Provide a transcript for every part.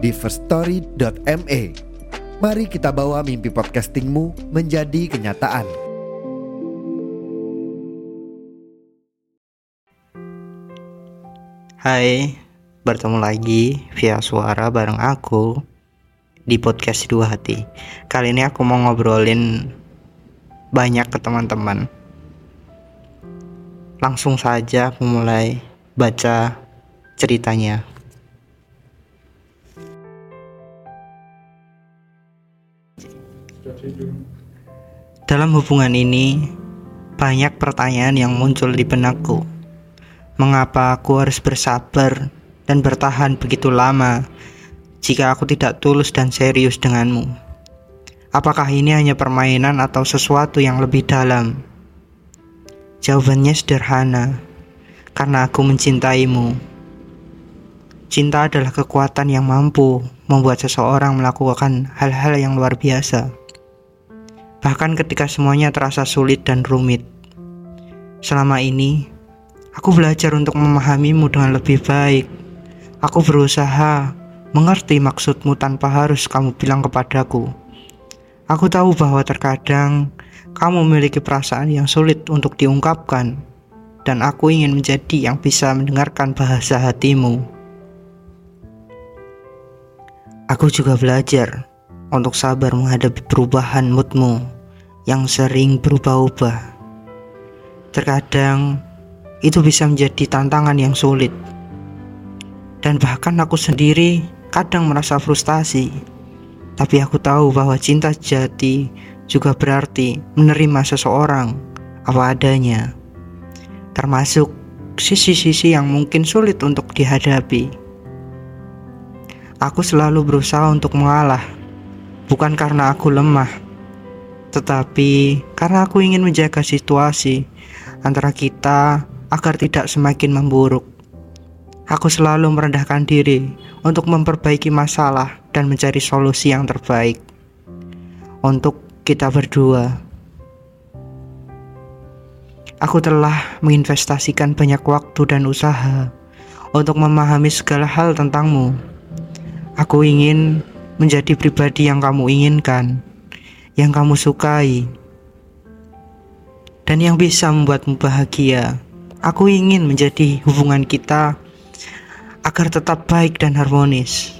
di firststory.me. Mari kita bawa mimpi podcastingmu menjadi kenyataan. Hai, bertemu lagi via suara bareng aku di podcast Dua Hati. Kali ini aku mau ngobrolin banyak ke teman-teman. Langsung saja aku mulai baca ceritanya. Dalam hubungan ini, banyak pertanyaan yang muncul di benakku. Mengapa aku harus bersabar dan bertahan begitu lama jika aku tidak tulus dan serius denganmu? Apakah ini hanya permainan atau sesuatu yang lebih dalam? Jawabannya sederhana, karena aku mencintaimu. Cinta adalah kekuatan yang mampu membuat seseorang melakukan hal-hal yang luar biasa bahkan ketika semuanya terasa sulit dan rumit. Selama ini, aku belajar untuk memahamimu dengan lebih baik. Aku berusaha mengerti maksudmu tanpa harus kamu bilang kepadaku. Aku tahu bahwa terkadang kamu memiliki perasaan yang sulit untuk diungkapkan, dan aku ingin menjadi yang bisa mendengarkan bahasa hatimu. Aku juga belajar untuk sabar menghadapi perubahan moodmu yang sering berubah-ubah. Terkadang itu bisa menjadi tantangan yang sulit. Dan bahkan aku sendiri kadang merasa frustasi. Tapi aku tahu bahwa cinta sejati juga berarti menerima seseorang apa adanya. Termasuk sisi-sisi yang mungkin sulit untuk dihadapi. Aku selalu berusaha untuk mengalah bukan karena aku lemah, tetapi karena aku ingin menjaga situasi antara kita agar tidak semakin memburuk. Aku selalu merendahkan diri untuk memperbaiki masalah dan mencari solusi yang terbaik untuk kita berdua. Aku telah menginvestasikan banyak waktu dan usaha untuk memahami segala hal tentangmu. Aku ingin menjadi pribadi yang kamu inginkan, yang kamu sukai, dan yang bisa membuatmu bahagia. Aku ingin menjadi hubungan kita agar tetap baik dan harmonis.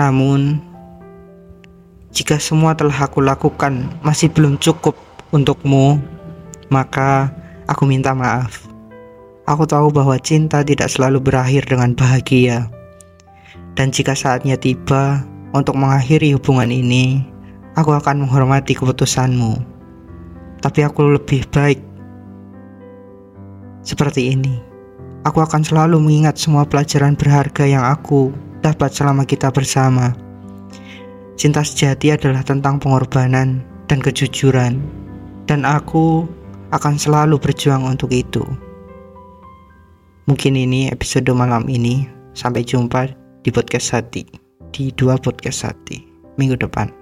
Namun, jika semua telah aku lakukan masih belum cukup untukmu, maka aku minta maaf. Aku tahu bahwa cinta tidak selalu berakhir dengan bahagia. Dan jika saatnya tiba, untuk mengakhiri hubungan ini, aku akan menghormati keputusanmu. Tapi aku lebih baik seperti ini. Aku akan selalu mengingat semua pelajaran berharga yang aku dapat selama kita bersama. Cinta sejati adalah tentang pengorbanan dan kejujuran, dan aku akan selalu berjuang untuk itu. Mungkin ini episode malam ini. Sampai jumpa di podcast Hati di dua podcast hati minggu depan.